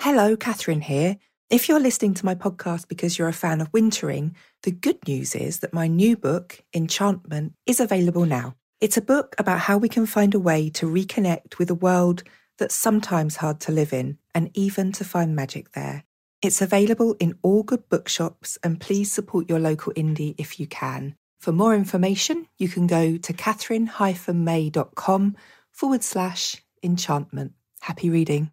Hello, Katherine here. If you're listening to my podcast because you're a fan of wintering, the good news is that my new book, Enchantment, is available now. It's a book about how we can find a way to reconnect with a world that's sometimes hard to live in and even to find magic there. It's available in all good bookshops and please support your local indie if you can. For more information, you can go to katherine-may.com forward slash enchantment. Happy reading.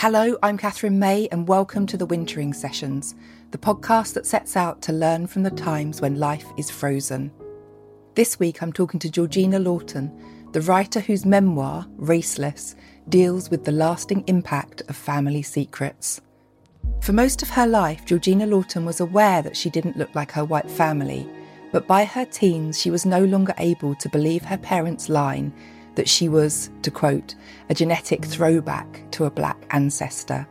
Hello, I'm Katherine May, and welcome to the Wintering Sessions, the podcast that sets out to learn from the times when life is frozen. This week, I'm talking to Georgina Lawton, the writer whose memoir, Raceless, deals with the lasting impact of family secrets. For most of her life, Georgina Lawton was aware that she didn't look like her white family, but by her teens, she was no longer able to believe her parents' line that she was, to quote, a genetic throwback to a black ancestor.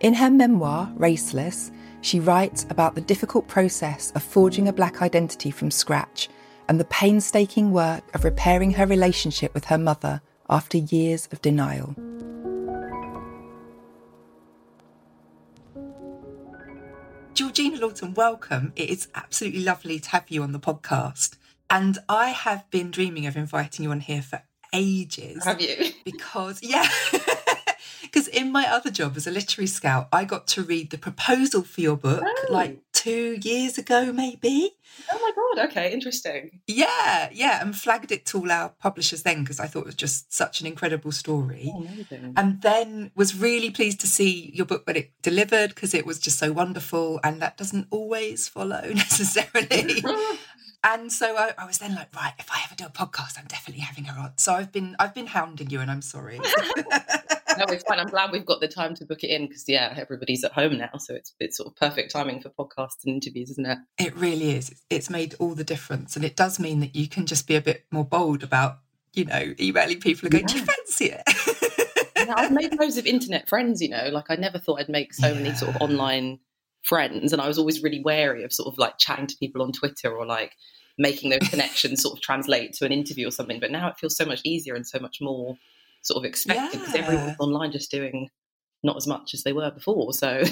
In her memoir, Raceless, she writes about the difficult process of forging a black identity from scratch and the painstaking work of repairing her relationship with her mother after years of denial. Georgina Lawton, welcome. It is absolutely lovely to have you on the podcast. And I have been dreaming of inviting you on here for ages. Have you? Because, yeah. Because in my other job as a literary scout, I got to read the proposal for your book Oh. like two years ago, maybe. Oh my god. Okay, interesting. Yeah, yeah, and flagged it to all our publishers then because I thought it was just such an incredible story. Oh, amazing. And then was really pleased to see your book when it delivered because it was just so wonderful, and that doesn't always follow necessarily. And so I, I was then like, right, if I ever do a podcast, I'm definitely having her on. So I've been I've been hounding you, and I'm sorry. no, it's fine. I'm glad we've got the time to book it in because yeah, everybody's at home now, so it's it's sort of perfect timing for podcasts and interviews, isn't it? it really is. It's, made all the difference, and it does mean that you can just be a bit more bold about, you know, emailing people and going, "Do you fancy it?" Yeah, I've made loads of internet friends. You know, like I never thought I'd make so many sort of online friends, and I was always really wary of sort of like chatting to people on Twitter or like making those connections sort of translate to an interview or something. But now it feels so much easier and so much more sort of expected because Yeah. everyone's online just doing not as much as they were before. So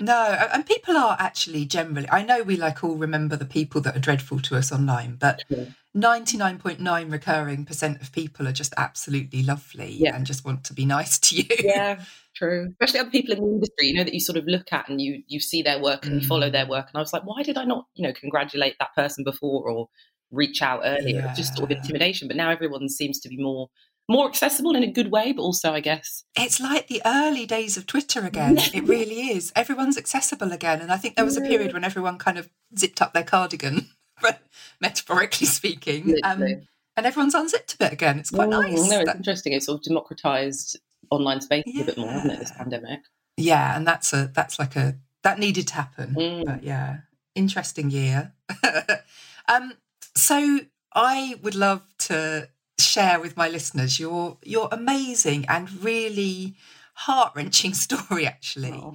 No, and people are actually generally. I know we like all remember the people that are dreadful to us online, but Yeah. Ninety nine point nine recurring percent of people are just absolutely lovely Yeah. and just want to be nice to you. yeah true. Especially other people in the industry you know that you sort of look at and you you see their work and you follow mm. their work. And i was like why did i not you know congratulate that person before or reach out earlier? It's just sort of intimidation but now everyone seems to be more more accessible in a good way but also i guess It's like the early days of Twitter again. It really is. Everyone's accessible again, and I think there was a period when everyone kind of zipped up their cardigan, metaphorically speaking, um, and everyone's unzipped a bit again. It's quite Mm, nice. no it's That- interesting it's sort of democratized online space a bit more hasn't it this pandemic yeah, and that's a that's like a that needed to happen. Mm. But yeah, interesting year. um, so I would love to share with my listeners your your amazing and really heart wrenching story. Actually, oh.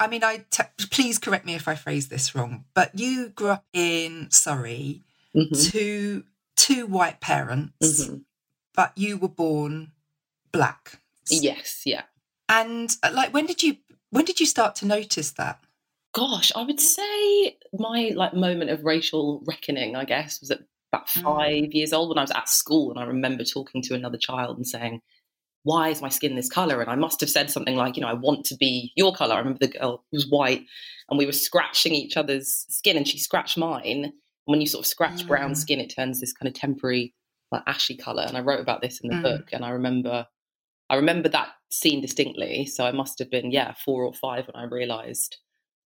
I mean, I t- please correct me if I phrase this wrong, but you grew up in Surrey mm-hmm. to two white parents, mm-hmm. but you were born black. Yes, yeah. And uh, like, when did you when did you start to notice that? Gosh, I would say my like moment of racial reckoning, I guess, was at about mm. five mm. years old when I was at school, and I remember talking to another child and saying, "Why is my skin this color?" And I must have said something like, "You know, I want to be your color." I remember the girl was white, and we were scratching each other's skin, and she scratched mine. And when you sort of scratch mm. brown skin, it turns this kind of temporary, like ashy color. And I wrote about this in the mm. book, and I remember I remember that scene distinctly. So I must have been, yeah, four or five when I realized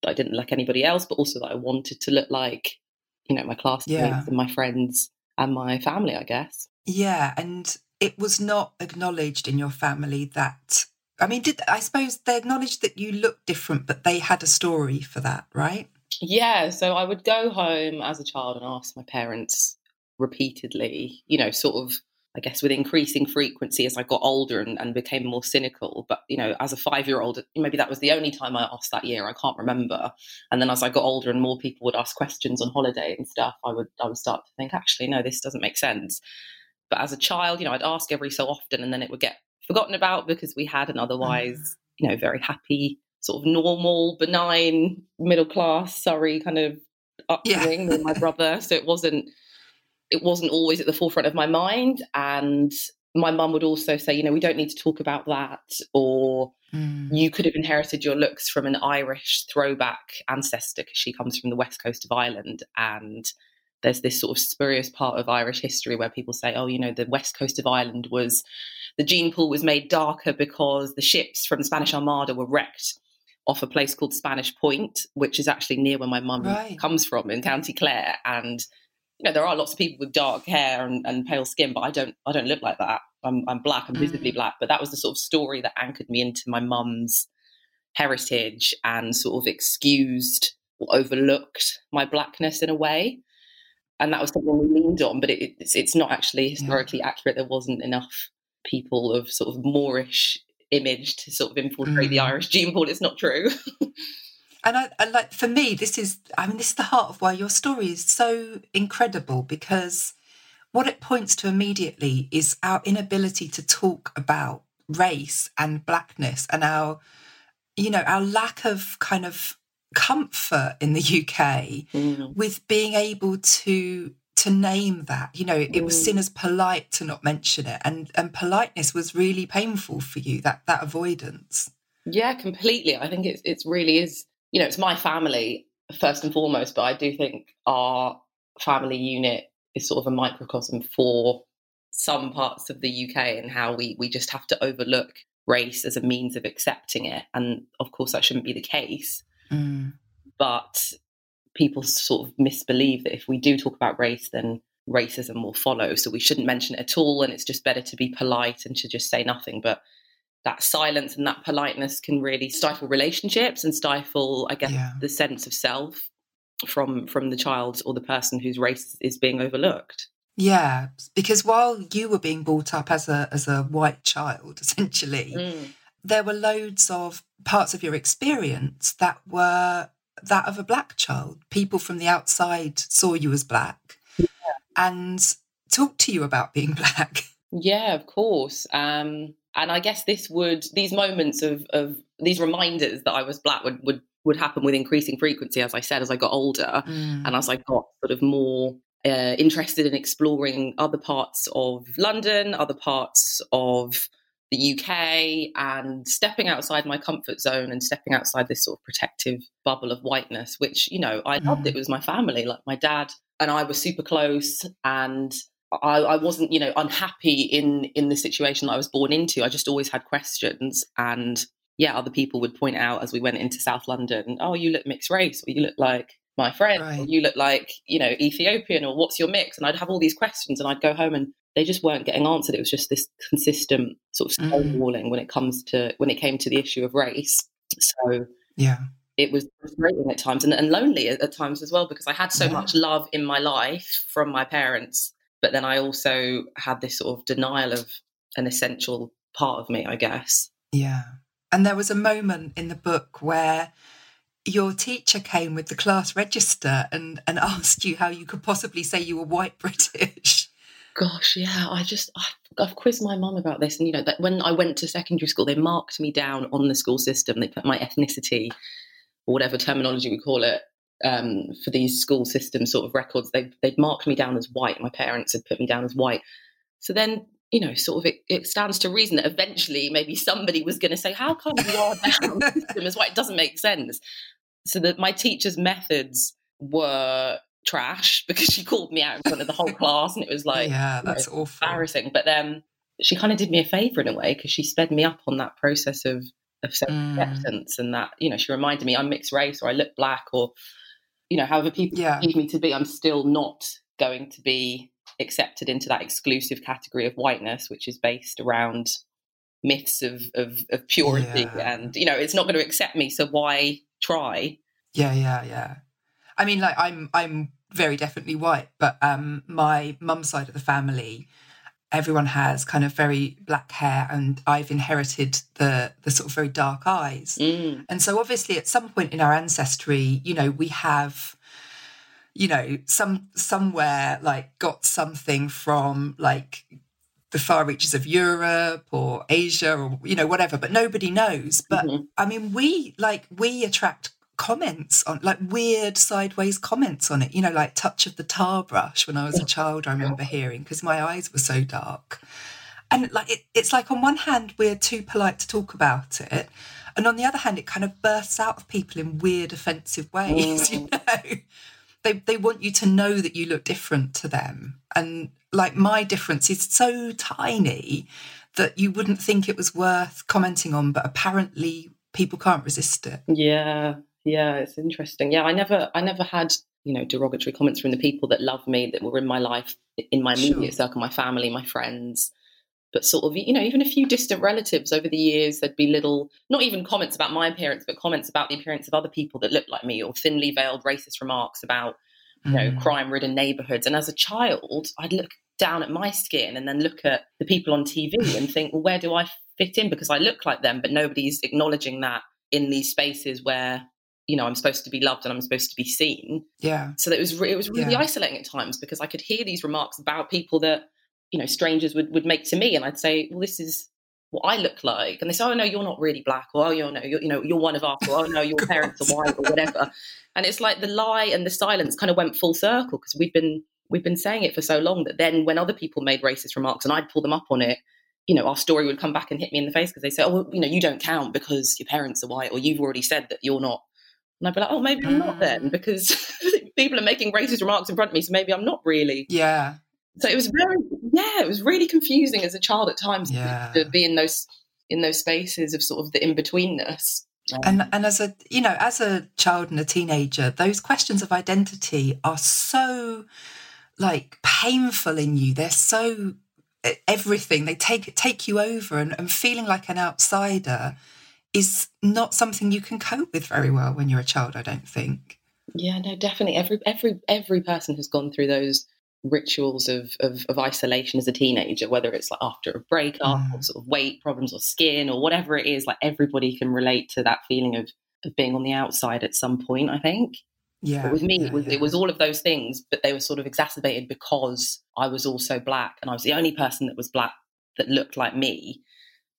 that I didn't like anybody else, but also that I wanted to look like, you know, my classmates yeah. and my friends and my family, I guess. Yeah. And it was not acknowledged in your family that, I mean, did I suppose they acknowledged that you looked different, but they had a story for that, right? Yeah. So I would go home as a child and ask my parents repeatedly, you know, sort of I guess with increasing frequency as I got older and, and became more cynical. But you know, as a five year old, maybe that was the only time I asked that year. I can't remember. And then as I got older and more people would ask questions on holiday and stuff, I would I would start to think, actually, no, this doesn't make sense. But as a child, you know, I'd ask every so often, and then it would get forgotten about because we had an otherwise, mm. you know, very happy, sort of normal, benign, middle class Surrey kind of upbringing yeah. with my brother. So it wasn't it wasn't always at the forefront of my mind. And my mum would also say, you know, we don't need to talk about that, or mm. you could have inherited your looks from an Irish throwback ancestor because she comes from the west coast of Ireland. And there's this sort of spurious part of Irish history where people say, oh, you know, the west coast of Ireland was the gene pool was made darker because the ships from the Spanish Armada were wrecked off a place called Spanish Point, which is actually near where my mum right. comes from in County Clare. And you know, there are lots of people with dark hair and, and pale skin, but I don't, I don't look like that. I'm, I'm black, I'm visibly mm. black. But that was the sort of story that anchored me into my mum's heritage and sort of excused or overlooked my blackness in a way. And that was something we leaned on, but it, it's, it's not actually historically yeah. accurate. There wasn't enough people of sort of Moorish image to sort of infiltrate mm. the Irish gene pool. It's not true. and I, I, like for me this is i mean this is the heart of why your story is so incredible because what it points to immediately is our inability to talk about race and blackness and our you know our lack of kind of comfort in the UK mm. with being able to to name that you know it was mm. seen as polite to not mention it and and politeness was really painful for you that that avoidance yeah completely i think it's it's really is you know, it's my family first and foremost, but I do think our family unit is sort of a microcosm for some parts of the UK and how we we just have to overlook race as a means of accepting it. And of course, that shouldn't be the case. Mm. But people sort of misbelieve that if we do talk about race, then racism will follow. So we shouldn't mention it at all. And it's just better to be polite and to just say nothing. But that silence and that politeness can really stifle relationships and stifle, I guess, yeah. the sense of self from from the child or the person whose race is being overlooked. Yeah, because while you were being brought up as a as a white child, essentially, mm. There were loads of parts of your experience that were that of a black child. People from the outside saw you as black yeah. and talked to you about being black. Yeah, of course. Um, and I guess this would these moments of of these reminders that I was black would would would happen with increasing frequency, as I said, as I got older mm. and as I got sort of more uh, interested in exploring other parts of London, other parts of the UK, and stepping outside my comfort zone and stepping outside this sort of protective bubble of whiteness, which you know I loved. Mm. It was my family, like my dad and I were super close, and I, I, wasn't, you know, unhappy in in the situation that I was born into. I just always had questions, and yeah, other people would point out as we went into South London, oh, you look mixed race, or you look like my friend, right. or you look like, you know, Ethiopian, or what's your mix? And I'd have all these questions, and I'd go home and they just weren't getting answered. It was just this consistent sort of mm. stonewalling mm. when it comes to when it came to the issue of race. So yeah, it was frustrating at times and, and lonely at, at, times as well because I had so yeah. much love in my life from my parents, but then I also had this sort of denial of an essential part of me, I guess. Yeah. And there was a moment in the book where your teacher came with the class register and, and asked you how you could possibly say you were white British. Gosh, yeah, I just I, I've quizzed my mum about this, and you know that when I went to secondary school, they marked me down on the school system. They put my ethnicity, or whatever terminology we call it, um, for these school system sort of records. They they'd marked me down as white. My parents had put me down as white. So then you know, sort of it, it, stands to reason that eventually maybe somebody was going to say, "How come you are down system as white?" It doesn't make sense. So that my teacher's methods were trash because she called me out in front of the whole class and it was like yeah that's know, awful embarrassing but then she kind of did me a favor in a way because she sped me up on that process of of self-acceptance mm. and that you know she reminded me i'm mixed race or i look black or you know however people yeah. need me to be i'm still not going to be accepted into that exclusive category of whiteness which is based around myths of of, of purity yeah. and you know it's not going to accept me so why try yeah yeah yeah I mean, like I'm I'm very definitely white, but um, my mum's side of the family, everyone has kind of very black hair, and I've inherited the the sort of very dark eyes. Mm. And so, obviously, at some point in our ancestry, you know, we have you know some somewhere like got something from like the far reaches of Europe or Asia or you know whatever but nobody knows but mm-hmm. i mean we like we attract comments on like weird sideways comments on it. You know like touch of the tar brush when i was a child i remember hearing because my eyes were so dark. And like it, it's like on one hand we're too polite to talk about it and on the other hand it kind of bursts out of people in weird offensive ways you mm. know? They, they want you to know that you look different to them and like my difference is so tiny that you wouldn't think it was worth commenting on but apparently people can't resist it. Yeah yeah, it's interesting. Yeah, I never, I never had you know derogatory comments from the people that love me that were in my life, in my immediate sure. circle, my family, my friends. But sort of, you know, even a few distant relatives over the years, there'd be little, not even comments about my appearance, but comments about the appearance of other people that looked like me, or thinly veiled racist remarks about, you know, mm. crime-ridden neighborhoods. And as a child, I'd look down at my skin and then look at the people on TV and think, well, where do I fit in? Because I look like them, but nobody's acknowledging that in these spaces where you know I'm supposed to be loved and I'm supposed to be seen. Yeah. So it was re- it was really yeah. isolating at times because I could hear these remarks about people that you know strangers would would make to me, and I'd say, well, this is what I look like, and they say, oh no, you're not really black, or oh you know, you're, you know, you're one of us, or oh no, your parents are white, or whatever. And it's like the lie and the silence kind of went full circle because we've been we've been saying it for so long that then when other people made racist remarks and I'd pull them up on it, you know, our story would come back and hit me in the face because they say, oh, well, you know, you don't count because your parents are white, or you've already said that you're not and I'd be like, oh, maybe I'm not then, mm. because people are making racist remarks in front of me, so maybe I'm not really. Yeah. So it was very, yeah, it was really confusing as a child at times yeah. to be in those in those spaces of sort of the in betweenness. And and as a you know as a child and a teenager, those questions of identity are so like painful in you. They're so everything. They take take you over, and, and feeling like an outsider is not something you can cope with very well when you're a child, I don't think. Yeah, no, definitely. Every every every person has gone through those rituals of, of, of isolation as a teenager, whether it's like after a breakup mm. or sort of weight problems or skin or whatever it is, like everybody can relate to that feeling of, of being on the outside at some point, I think. Yeah. But with me, yeah, it, was, yeah. it was all of those things, but they were sort of exacerbated because I was also black and I was the only person that was black that looked like me.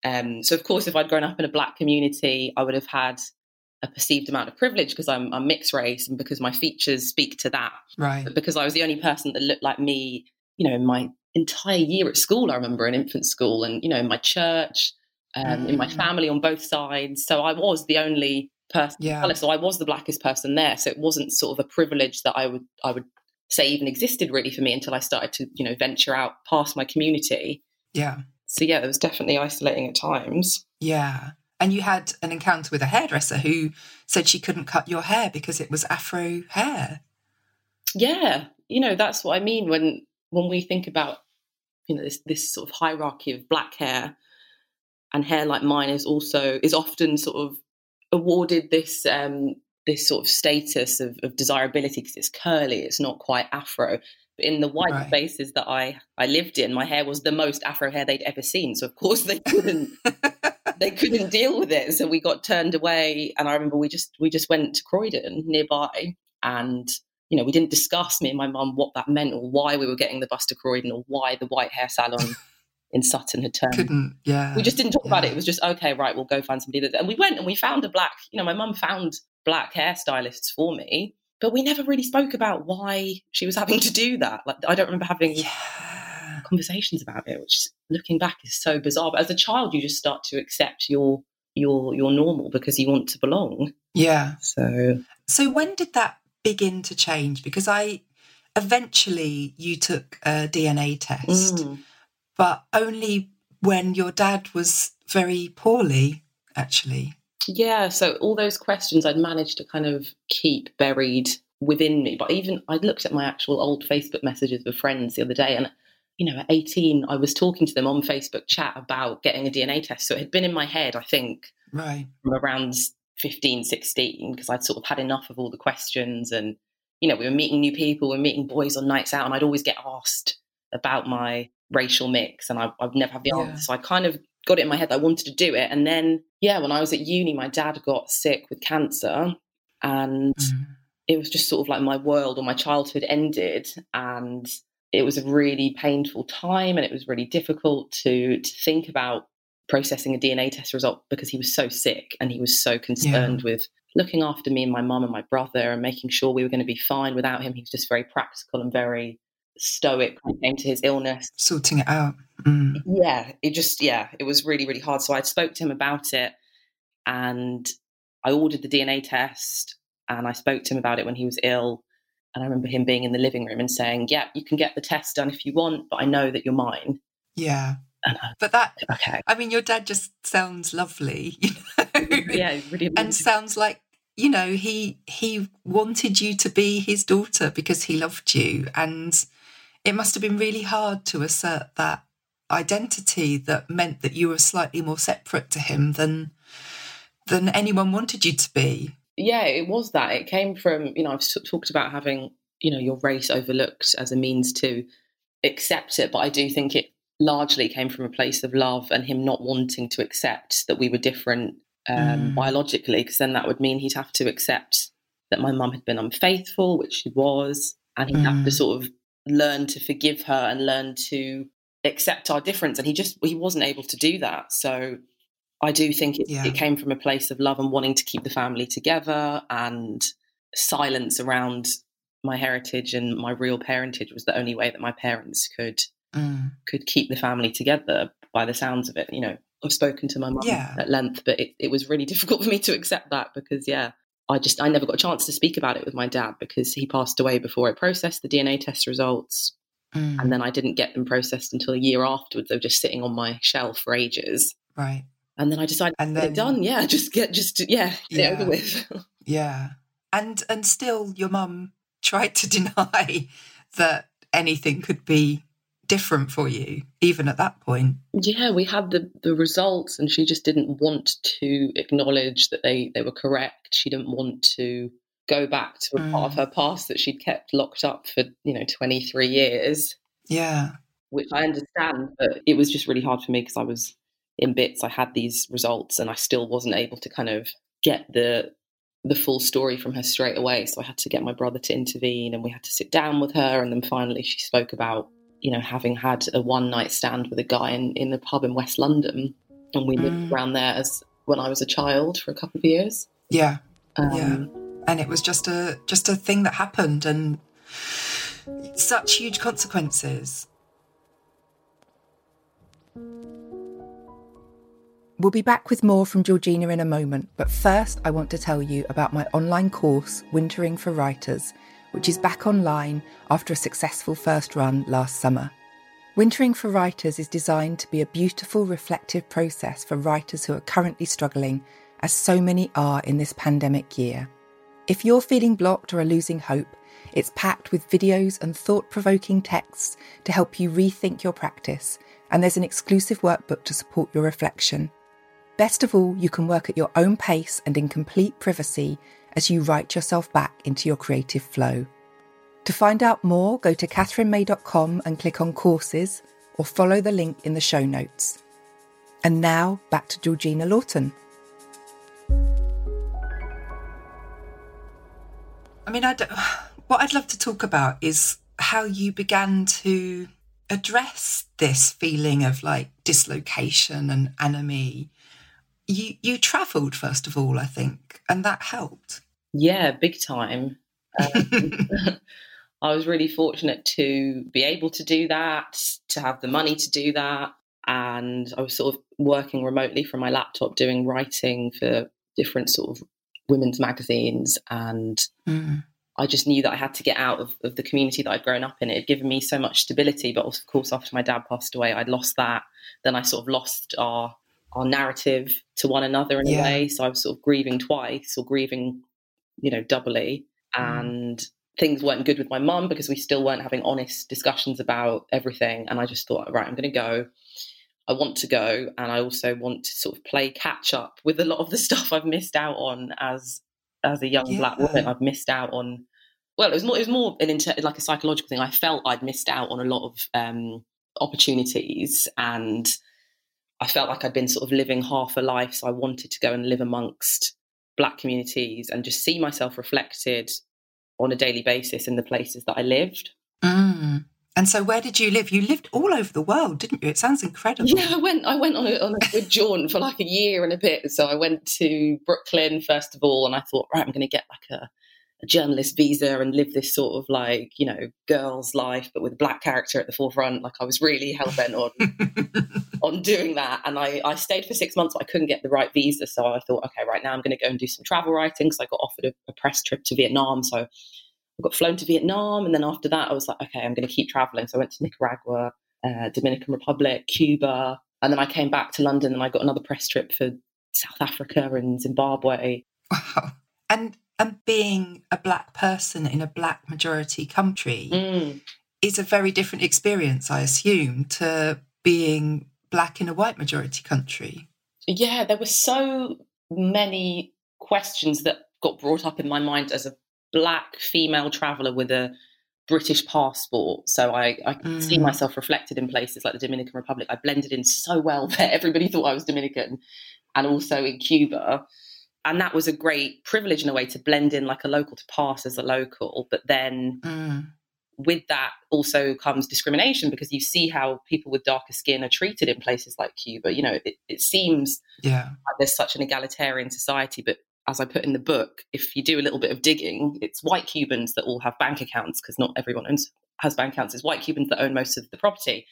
Um, so, of course, if I'd grown up in a black community, I would have had a perceived amount of privilege because I'm, I'm mixed race and because my features speak to that. Right. But because I was the only person that looked like me, you know, in my entire year at school, I remember in infant school and, you know, in my church, um, mm. in my mm. family on both sides. So I was the only person. Yeah. So I was the blackest person there. So it wasn't sort of a privilege that I would, I would say even existed really for me until I started to, you know, venture out past my community. Yeah so yeah, it was definitely isolating at times. Yeah. And you had an encounter with a hairdresser who said she couldn't cut your hair because it was afro hair. Yeah, you know that's what I mean when when we think about you know this this sort of hierarchy of black hair and hair like mine is also is often sort of awarded this um this sort of status of, of desirability because it's curly, it's not quite afro. In the white right. spaces that I, I lived in, my hair was the most afro hair they'd ever seen. So of course they couldn't they couldn't deal with it. So we got turned away. And I remember we just we just went to Croydon nearby and you know, we didn't discuss me and my mum what that meant or why we were getting the bus to Croydon or why the white hair salon in Sutton had turned. Couldn't, yeah. We just didn't talk yeah. about it. It was just okay, right? We'll go find somebody that. And we went and we found a black. You know, my mum found black hairstylists for me, but we never really spoke about why she was having to do that. Like, I don't remember having yeah. conversations about it, which, looking back, is so bizarre. But as a child, you just start to accept your your your normal because you want to belong. Yeah. So. So when did that begin to change? Because I eventually you took a DNA test, mm. but only when your dad was very poorly, actually. Yeah, so all those questions I'd managed to kind of keep buried within me. But even I looked at my actual old Facebook messages with friends the other day, and you know, at 18, I was talking to them on Facebook chat about getting a DNA test. So it had been in my head, I think, right from around 15, 16, because I'd sort of had enough of all the questions. And, you know, we were meeting new people, we were meeting boys on nights out, and I'd always get asked about my racial mix, and I, would never have the yeah. answer. So I kind of got it in my head that I wanted to do it. And then, yeah, when I was at uni, my dad got sick with cancer, and mm. it was just sort of like my world or my childhood ended. And it was a really painful time, and it was really difficult to to think about processing a DNA test result because he was so sick and he was so concerned yeah. with looking after me and my mum and my brother and making sure we were going to be fine without him. He was just very practical and very stoic when it came to his illness. Sorting it out. Mm. Yeah, it just, yeah, it was really, really hard. So I spoke to him about it and I ordered the DNA test and I spoke to him about it when he was ill. And I remember him being in the living room and saying, Yeah, you can get the test done if you want, but I know that you're mine. Yeah. but that, okay. I mean, your dad just sounds lovely, you know? Yeah, really and sounds like you know he he wanted you to be his daughter because he loved you, and it must have been really hard to assert that identity that meant that you were slightly more separate to him than than anyone wanted you to be. Yeah, it was that. It came from you know I've talked about having you know your race overlooked as a means to accept it, but I do think it largely came from a place of love and him not wanting to accept that we were different um, mm. biologically, because then that would mean he'd have to accept that my mum had been unfaithful, which she was, and he'd mm. have to mm. sort of learn to forgive her and learn to accept our difference. And he just he wasn't able to do that. So I do think it, yeah. it came from a place of love and wanting to keep the family together and silence around my heritage and my real parentage was the only way that my parents could mm. could keep the family together by the sounds of it. You know, I've spoken to my mum yeah. at length, but it, it was really difficult for me to accept that because, yeah, I just, I never got a chance to speak about it with my dad because he passed away before I processed the DNA test results. Mm. And then I didn't get them processed until a year afterwards. They were just sitting on my shelf for ages. Right. And then I decided and then, done. Yeah, just get, just, yeah, get yeah. over with. yeah. And, and still your mum tried to deny that anything could be different for you even at that point? Yeah we had the the results and she just didn't want to acknowledge that they they were correct. She didn't want to go back to a mm. part of mm. her past that she'd kept locked up for you know 23 years. Yeah. Which i understand but it was just really hard for me because i was in bits. I had these results and i still wasn't able to kind of get the the full story from her straight away. So i had to get my brother to intervene and we had to sit down with her and then finally she spoke about you know, having had a one night stand with a guy in, in a pub in West London. And we lived mm. around there as when I was a child for a couple of years. Yeah. Um, yeah. And it was just a just a thing that happened and such huge consequences. We'll be back with more from Georgina in a moment, but first I want to tell you about my online course, Wintering for Writers, which is back online after a successful first run last summer. Wintering for Writers is designed to be a beautiful, reflective process for writers who are currently struggling, as so many are in this pandemic year. If you're feeling blocked or are losing hope, it's packed with videos and thought provoking texts to help you rethink your practice, and there's an exclusive workbook to support your reflection. Best of all, you can work at your own pace and in complete privacy as you write yourself back into your creative flow. To find out more, go to katherinemay.com and click on courses or follow the link in the show notes. And now back to Georgina Lawton. I mean, I what I'd love to talk about is how you began to address this feeling of like dislocation and anomie. You you travelled first of all, I think, and that helped. Yeah, big time. Um, I was really fortunate to be able to do that, to have the money to do that. And I was sort of working remotely from my laptop doing writing for different sort of women's magazines. And mm. I just knew that I had to get out of, of the community that I'd grown up in. It had given me so much stability. But of course, after my dad passed away, I'd lost that. Then I sort of lost our our narrative to one another in yeah. a way. So I was sort of grieving twice or grieving, you know, doubly. Mm. And things weren't good with my mum because we still weren't having honest discussions about everything. And I just thought, right, I'm going to go. I want to go, and I also want to sort of play catch up with a lot of the stuff I've missed out on as as a young yeah. black woman. I've missed out on. Well, it was more. It was more an inter, like a psychological thing. I felt I'd missed out on a lot of um, opportunities, and I felt like I'd been sort of living half a life. So I wanted to go and live amongst black communities and just see myself reflected on a daily basis in the places that I lived. Mm. And so, where did you live? You lived all over the world, didn't you? It sounds incredible. Yeah, I went. I went on a, on a good jaunt for like a year and a bit. So I went to Brooklyn first of all, and I thought, right, I'm going to get like a a journalist visa and live this sort of like you know girl's life but with a black character at the forefront like i was really hell-bent on on doing that. And I, I stayed for six months but i couldn't get the right visa. So i thought okay right now i'm going to go and do some travel writing. So i got offered a, a press trip to vietnam. So i got flown to vietnam. And then after that i was like okay i'm going to keep traveling. So i went to nicaragua uh, dominican republic cuba. And then i came back to london and i got another press trip for south africa and zimbabwe. Wow. And and being a black person in a black majority country mm. is a very different experience, I assume, to being black in a white majority country. Yeah, there were so many questions that got brought up in my mind as a black female traveller with a British passport. So I, I mm. see myself reflected in places like the Dominican Republic. I blended in so well there. Everybody thought I was Dominican. And also in Cuba and that was a great privilege in a way to blend in like a local to pass as a local but then mm. With that also comes discrimination because you see how people with darker skin are treated in places like cuba. You know it, it seems yeah. like there's such an egalitarian society but as i put in the book if you do a little bit of digging it's white cubans that all have bank accounts because not everyone owns, has bank accounts. It's white cubans that own most of the property.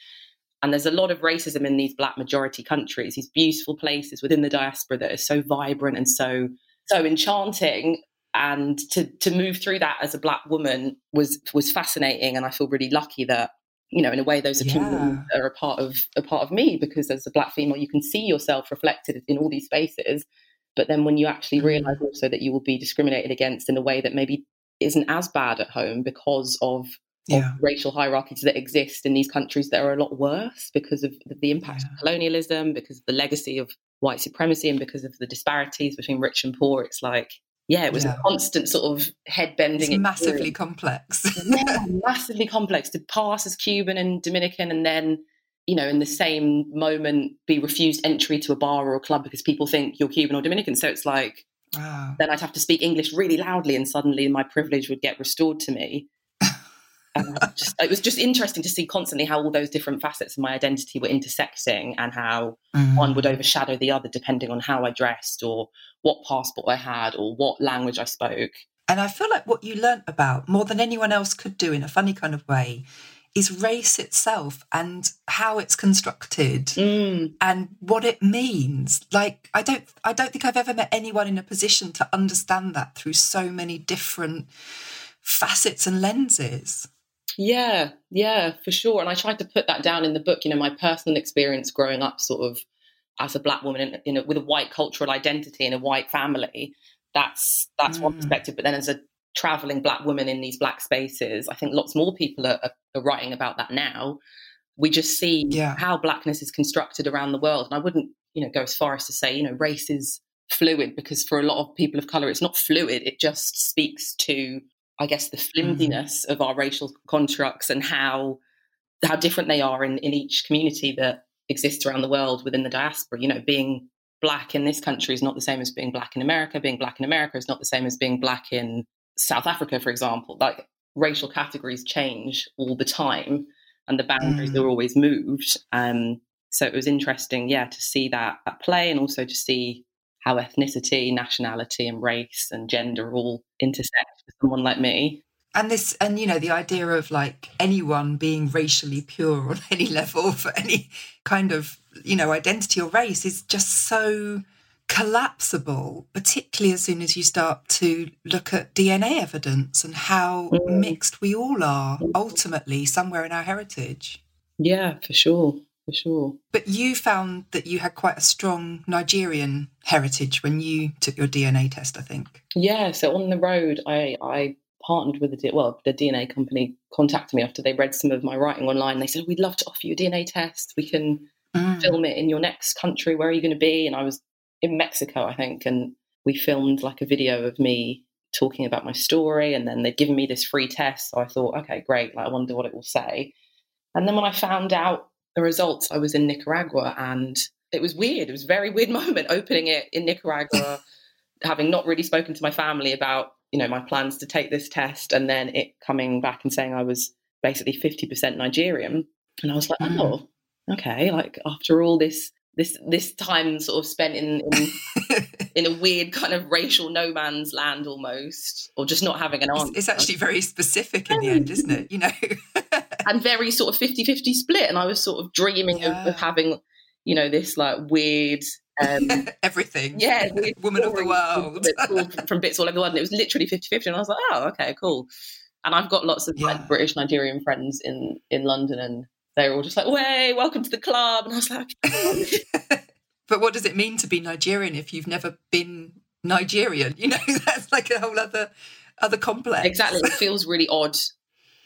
And there's a lot of racism in these black majority countries, these beautiful places within the diaspora that are so vibrant and so so enchanting. And to to move through that as a black woman was was fascinating. And I feel really lucky that you know, in a way, those are yeah. are a part of a part of me because as a black female, you can see yourself reflected in all these spaces. But then when you actually mm. realize also that you will be discriminated against in a way that maybe isn't as bad at home because of yeah. racial hierarchies that exist in these countries that are a lot worse because of the impact yeah. of colonialism, because of the legacy of white supremacy, and because of the disparities between rich and poor. It's like, yeah, it was yeah. a constant sort of head bending. It's massively complex. yeah, massively complex to pass as Cuban and Dominican, and then you know, in the same moment, be refused entry to a bar or a club because people think you're Cuban or Dominican. So it's like, wow. then I'd have to speak English really loudly, and suddenly my privilege would get restored to me just, it was just interesting to see constantly how all those different facets of my identity were intersecting and how mm. one would overshadow the other depending on how I dressed or what passport I had or what language I spoke. And I feel like what you learnt about more than anyone else could do in a funny kind of way is race itself and how it's constructed mm. and what it means like i don't i don't think i've ever met anyone in a position to understand that through so many different facets and lenses yeah, yeah, for sure. And I tried to put that down in the book. You know, my personal experience growing up, sort of as a black woman in, in a, with a white cultural identity in a white family. That's that's mm. one perspective. But then, as a traveling black woman in these black spaces, I think lots more people are, are writing about that now. We just see yeah. how blackness is constructed around the world, and I wouldn't, you know, go as far as to say, you know, race is fluid because for a lot of people of color, it's not fluid. It just speaks to, I guess, the Mm-hmm. flimsiness of our racial constructs and how how different they are in, in each community that exists around the world within the diaspora. You know, being black in this country is not the same as being black in America. Being black in America is not the same as being black in South Africa, for example. Like racial categories change all the time and the boundaries Mm. are always moved. Um, so it was interesting, yeah, to see that at play and also to see how ethnicity, nationality, and race and gender all intersect for someone like me. and this and you know the idea of like anyone being racially pure on any level for any kind of you know identity or race is just so collapsible particularly as soon as you start to look at dna evidence and how Mm. mixed we all are ultimately somewhere in our heritage Yeah, for sure, for sure. but you found that you had quite a strong nigerian heritage when you took your dna test i think Yeah, so on the road, I, I partnered with the well, the DNA company contacted me after they read some of my writing online. They said, "We'd love to offer you a DNA test. We can Mm. film it in your next country. Where are you going to be?" And I was in Mexico, I think, and we filmed like a video of me talking about my story. And then they'd given me this free test, so I thought, "Okay, great. Like, I wonder what it will say." And then when I found out the results, I was in Nicaragua, and it was weird. It was a very weird moment opening it in Nicaragua having not really spoken to my family about you know my plans to take this test and then it coming back and saying i was basically 50% nigerian. And i was like Mm. oh okay like after all this this this time sort of spent in in, in a weird kind of racial no man's land almost or just not having an it's, answer. it's actually very specific in the end isn't it? You know and very sort of 50-50 split and i was sort of dreaming Yeah. of, of having you know this like weird um everything yeah, woman of the world that pulled from bits all over the world. And it was literally 50 50. And I was like, oh, okay, cool. And I've got lots of Yeah. like British Nigerian friends in, in London, and they were all just like, way, welcome to the club. And I was like, but what does it mean to be Nigerian if you've never been Nigerian? You know, that's like a whole other other complex. exactly. It feels really odd,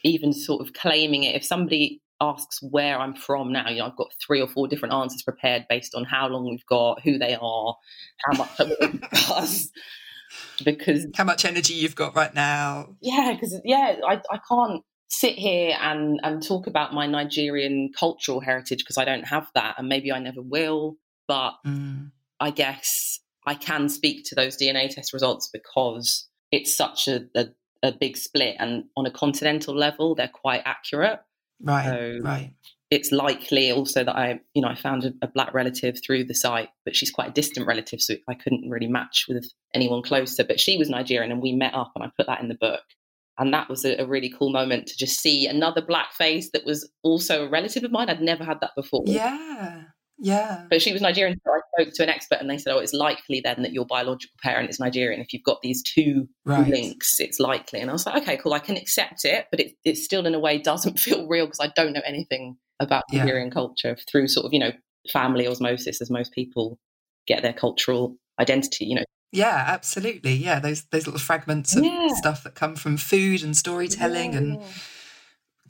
even sort of claiming it. If somebody asks where I'm from now, you know, I've got three or four different answers prepared based on how long we've got, who they are, how much I'm going to discuss. Because How much energy you've got right now. yeah because yeah I, I can't sit here and and talk about my nigerian cultural heritage because i don't have that and maybe i never will but Mm. i guess i can speak to those dna test results because it's such a, a, a big split and on a continental level they're quite accurate Right, So- right. it's likely also that I, you know, I found a, a black relative through the site, but she's quite a distant relative, so I couldn't really match with anyone closer. But she was Nigerian, and we met up, and I put that in the book, and that was a, a really cool moment to just see another black face that was also a relative of mine. I'd never had that before. Yeah, yeah. But she was Nigerian, so I spoke to an expert, and they said, "Oh, it's likely then that your biological parent is Nigerian. If you've got these two Right. links, it's likely." And I was like, "Okay, cool. I can accept it, but it, it still, in a way, doesn't feel real because I don't know anything about Yeah. Nigerian culture through sort of, you know, family osmosis, as most people get their cultural identity. You know, Yeah, absolutely. Yeah, those those little fragments of Yeah. stuff that come from food and storytelling and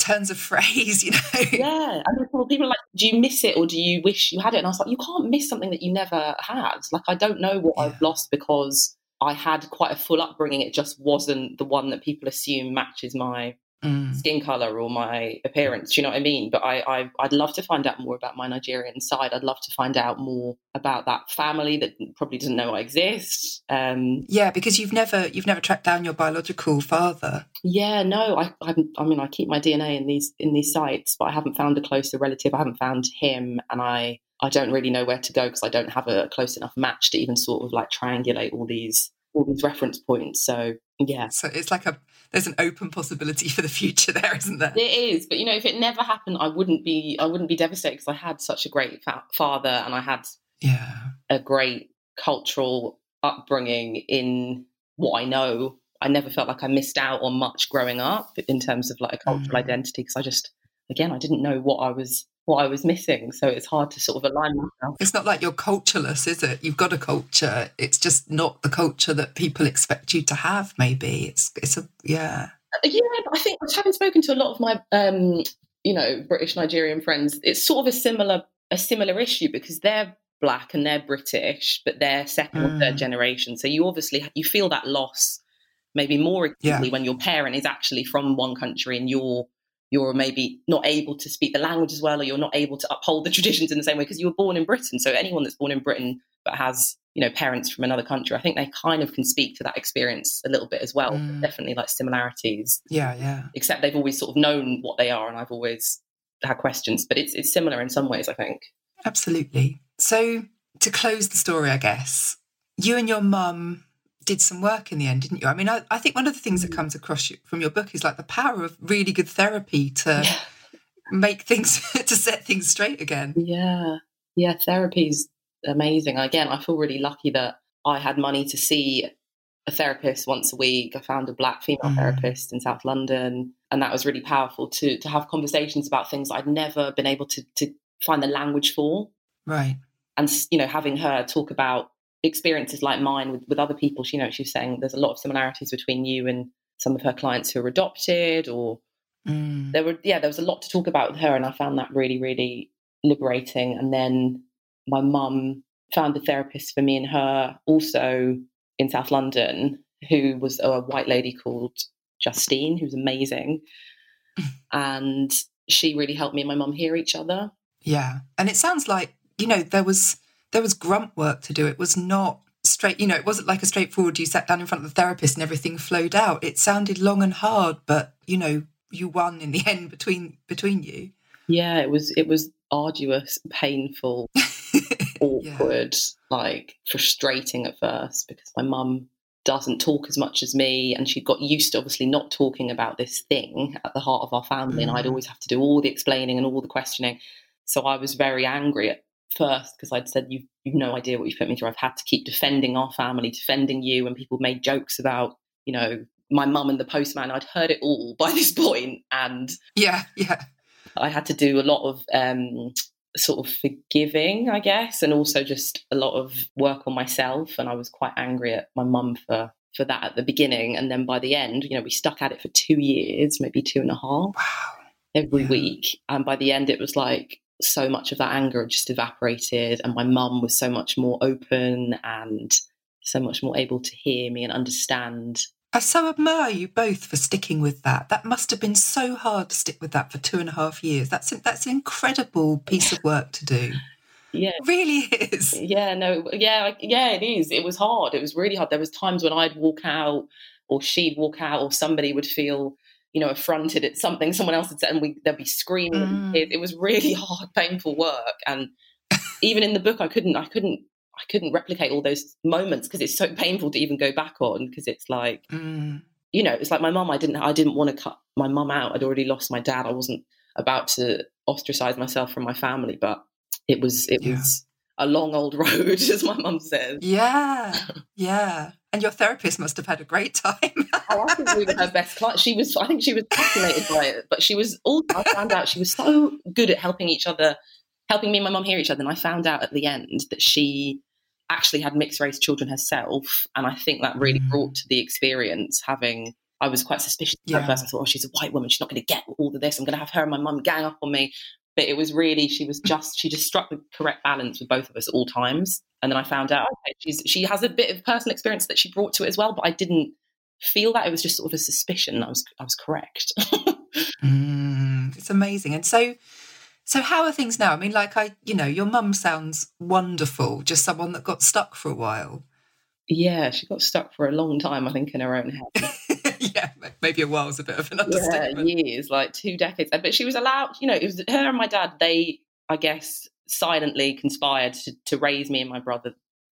turns of phrase, you know. yeah. And people, people are like, "Do you miss it, or do you wish you had it?" And I was like, "You can't miss something that you never had. Like, I don't know what I've lost because." I had quite a full upbringing. It just wasn't the one that people assume matches my Mm. skin color or my appearance. Do you know what I mean? But I, I, I'd love to find out more about my Nigerian side. I'd love to find out more about that family that probably doesn't know I exist. Um, Yeah, because you've never you've never tracked down your biological father. yeah, no, I, I, I mean, I keep my DNA in these in these sites, but I haven't found a closer relative. I haven't found him, and I, I don't really know where to go because I don't have a close enough match to even sort of like triangulate all these all these reference points. So yeah, So it's like a there's an open possibility for the future there, isn't there? It is, but you know, if it never happened, I wouldn't be. I wouldn't be devastated because I had such a great fa- father and I had Yeah. a great cultural upbringing in what I know. I never felt like I missed out on much growing up in terms of like a cultural Mm. identity because I just, again, I didn't know what I was what I was missing. So it's hard to sort of align myself. It's not like you're cultureless, is it? You've got a culture. It's just not the culture that people expect you to have. Maybe it's it's a yeah. Yeah, but I think having spoken to a lot of my, um, you know, British Nigerian friends, it's sort of a similar a similar issue because they're black and they're British, but they're second mm. or third generation. So you obviously you feel that loss maybe more acutely yeah. when your parent is actually from one country and you're you're maybe not able to speak the language as well or you're not able to uphold the traditions in the same way because you were born in Britain. So anyone that's born in Britain but has you know parents from another country i think they kind of can speak to that experience a little bit as well. Mm. definitely like similarities yeah yeah. except they've always sort of known what they are and i've always had questions. But it's it's similar in some ways i think. Absolutely. So to close the story i guess you and your mum did some work in the end didn't you i mean i, I think one of the things that mm. comes across you, from your book is like the power of really good therapy to yeah. make things to set things straight again yeah yeah therapy's amazing. Again, I feel really lucky that I had money to see a therapist once a week. I found a black female mm. therapist in South London, and that was really powerful to to have conversations about things I'd never been able to to find the language for. Right. And you know, having her talk about experiences like mine with, with other people, she you know she was saying there's a lot of similarities between you and some of her clients who are adopted or mm. there were yeah, there was a lot to talk about with her and I found that really, really liberating. And then my mum found a therapist for me and her also in South London, who was a white lady called Justine, who's amazing. and she really helped me and my mum hear each other. Yeah. And it sounds like, you know, there was there was grunt work to do. It was not straight, you know, it wasn't like a straightforward you sat down in front of the therapist and everything flowed out. It sounded long and hard, but you know, you won in the end between between you. Yeah, it was it was arduous, painful, awkward, yeah. like frustrating at first because my mum doesn't talk as much as me and she got used to obviously not talking about this thing at the heart of our family mm. and I'd mm. always have to do all the explaining and all the questioning. So I was very angry at first because I'd said you've, you've no idea what you've put me through. I've had to keep defending our family, defending you, and people made jokes about you know my mum and the postman. I'd heard it all by this point, and yeah, yeah, I had to do a lot of um, sort of forgiving, I guess, and also just a lot of work on myself. And I was quite angry at my mum for for that at the beginning, and then by the end, you know, we stuck at it for two years, maybe two and a half, wow. every yeah. week. And by the end, it was like so much of that anger just evaporated, and my mum was so much more open and so much more able to hear me and understand I so admire you both for sticking with that. That must have been so hard to stick with that for two and a half years. That's that's an incredible piece of work to do. Yeah, it really is. Yeah, no, yeah, yeah, it is. It was hard. It was really hard. There was times when I'd walk out, or she'd walk out, or somebody would feel, you know, affronted at something someone else had said, and we they'd be screaming. Mm. It, it was really hard, painful work, and even in the book, I couldn't, I couldn't I couldn't replicate all those moments because it's so painful to even go back on because it's like mm. you know it's like my mum I didn't I didn't want to cut my mum out I'd already lost my dad I wasn't about to ostracize myself from my family but it was it yeah. was a long old road as my mum says yeah yeah and your therapist must have had a great time oh, I think we were her best client she was I think she was fascinated by it but she was all I found out she was so good at helping each other helping me and my mum hear each other and I found out at the end that she actually had mixed race children herself. And I think that really mm. brought to the experience having. I was quite suspicious yeah. at first. I thought, oh, she's a white woman. She's not going to get all of this. I'm going to have her and my mum gang up on me. But it was really, she was just, she just struck the correct balance with both of us at all times. And then I found out okay, she's, she has a bit of personal experience that she brought to it as well. But I didn't feel that. It was just sort of a suspicion. I was, I was correct. mm, it's amazing. And so, so how are things now? I mean, like I, you know, your mum sounds wonderful, just someone that got stuck for a while. Yeah, she got stuck for a long time, I think, in her own head. yeah, maybe a while while's a bit of an understatement. Yeah, years, like two decades. But she was allowed, you know, it was her and my dad, they, I guess, silently conspired to, to raise me and my brother,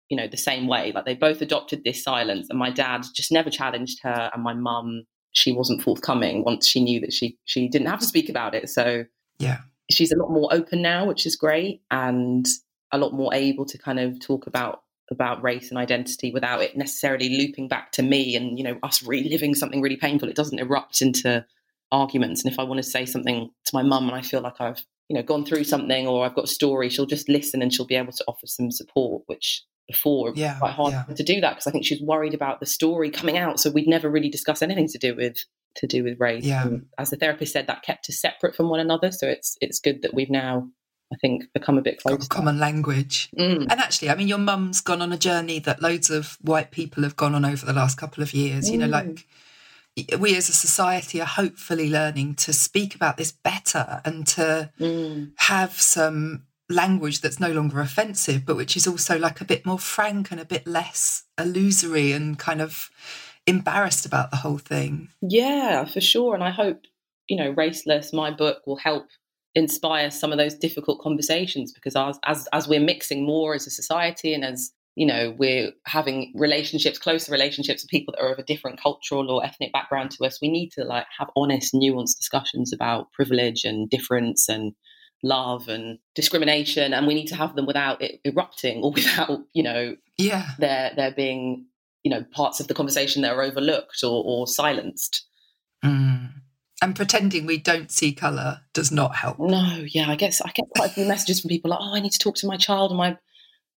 you know, the same way. Like they both adopted this silence, and my dad just never challenged her, and my mum, she wasn't forthcoming once she knew that she she didn't have to speak about it. So yeah, she's a lot more open now, which is great, and a lot more able to kind of talk about about race and identity without it necessarily looping back to me and you know us reliving something really painful. It doesn't erupt into arguments. And if I want to say something to my mum and I feel like I've you know gone through something or I've got a story, she'll just listen and she'll be able to offer some support, which before yeah, quite hard yeah. to do that because I think she's worried about the story coming out. So we'd never really discuss anything to do with to do with race. Yeah. And as the therapist said, that kept us separate from one another. So it's it's good that we've now I think, become a bit closer. common language. Mm. And actually, I mean, your mum's gone on a journey that loads of white people have gone on over the last couple of years. You know, Mm. like we as a society are hopefully learning to speak about this better and to Mm. have some language that's no longer offensive, but which is also like a bit more frank and a bit less illusory and kind of embarrassed about the whole thing. Yeah, for sure. And I hope, you know, Raceless, my book, will help inspire some of those difficult conversations because as as as we're mixing more as a society and as you know we're having relationships closer relationships with people that are of a different cultural or ethnic background to us we need to like have honest nuanced discussions about privilege and difference and love and discrimination and we need to have them without it erupting or without you know Yeah. there there being you know parts of the conversation that are overlooked or, or silenced Mm. And pretending we don't see colour does not help. No, yeah, I guess I get quite a few messages from people like, "Oh, I need to talk to my child and my,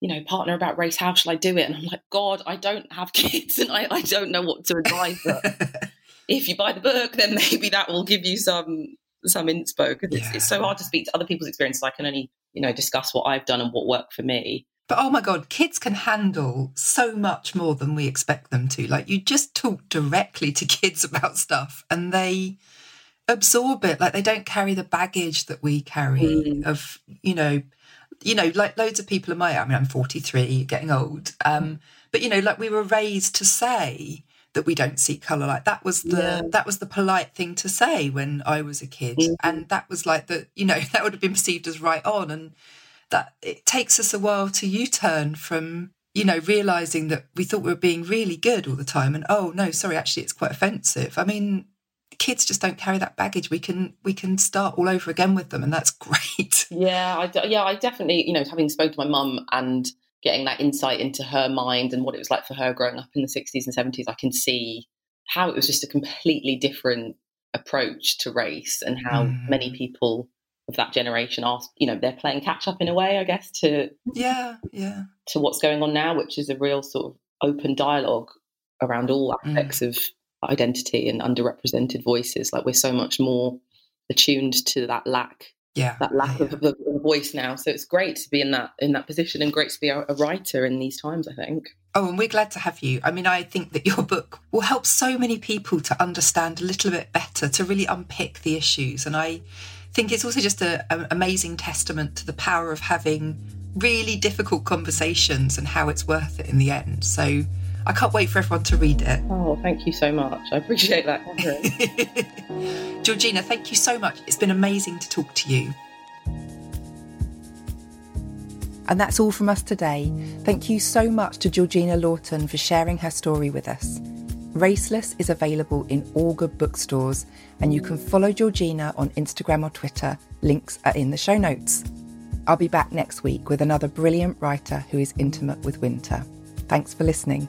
you know, partner about race. How shall I do it?" And I'm like, "God, I don't have kids, and I, I don't know what to advise." But if you buy the book, then maybe that will give you some some inspo because it's, it's so hard to speak to other people's experiences. I can only, you know, discuss what I've done and what worked for me. But oh my God, kids can handle so much more than we expect them to. Like you just talk directly to kids about stuff and they absorb it. Like they don't carry the baggage that we carry Mm. of, you know, you know, like loads of people in my I mean, I'm 43, getting old. Um, but you know, like we were raised to say that we don't see colour. Like that was the Yeah. that was the polite thing to say when I was a kid. Mhm. And that was like the, you know, that would have been perceived as right on. And that it takes us a while to U-turn from you know realizing that we thought we were being really good all the time and oh no sorry actually it's quite offensive i mean kids just don't carry that baggage. We can we can start all over again with them and that's great. Yeah, I, yeah, I definitely, you know, having spoken to my mum and getting that insight into her mind and what it was like for her growing up in the 60s and 70s, I can see how it was just a completely different approach to race and how Mm. many people of that generation are, you know, they're playing catch up in a way, I guess, to yeah yeah. to what's going on now, which is a real sort of open dialogue around all aspects of identity and underrepresented voices. Like we're so much more attuned to that lack yeah that lack yeah, of, of a voice now. So it's great to be in that in that position and great to be a, a writer in these times. I think. Oh, and we're glad to have you. I mean, I think that your book will help so many people to understand a little bit better, to really unpick the issues. And I think it's also just an amazing testament to the power of having really difficult conversations and how it's worth it in the end. So I can't wait for everyone to read it. Oh, thank you so much. I appreciate that, Georgina, thank you so much. It's been amazing to talk to you. And that's all from us today. Thank you so much to Georgina Lawton for sharing her story with us. Raceless is available in all good bookstores, and you can follow Georgina on Instagram or Twitter. Links are in the show notes. I'll be back next week with another brilliant writer who is intimate with winter. Thanks for listening.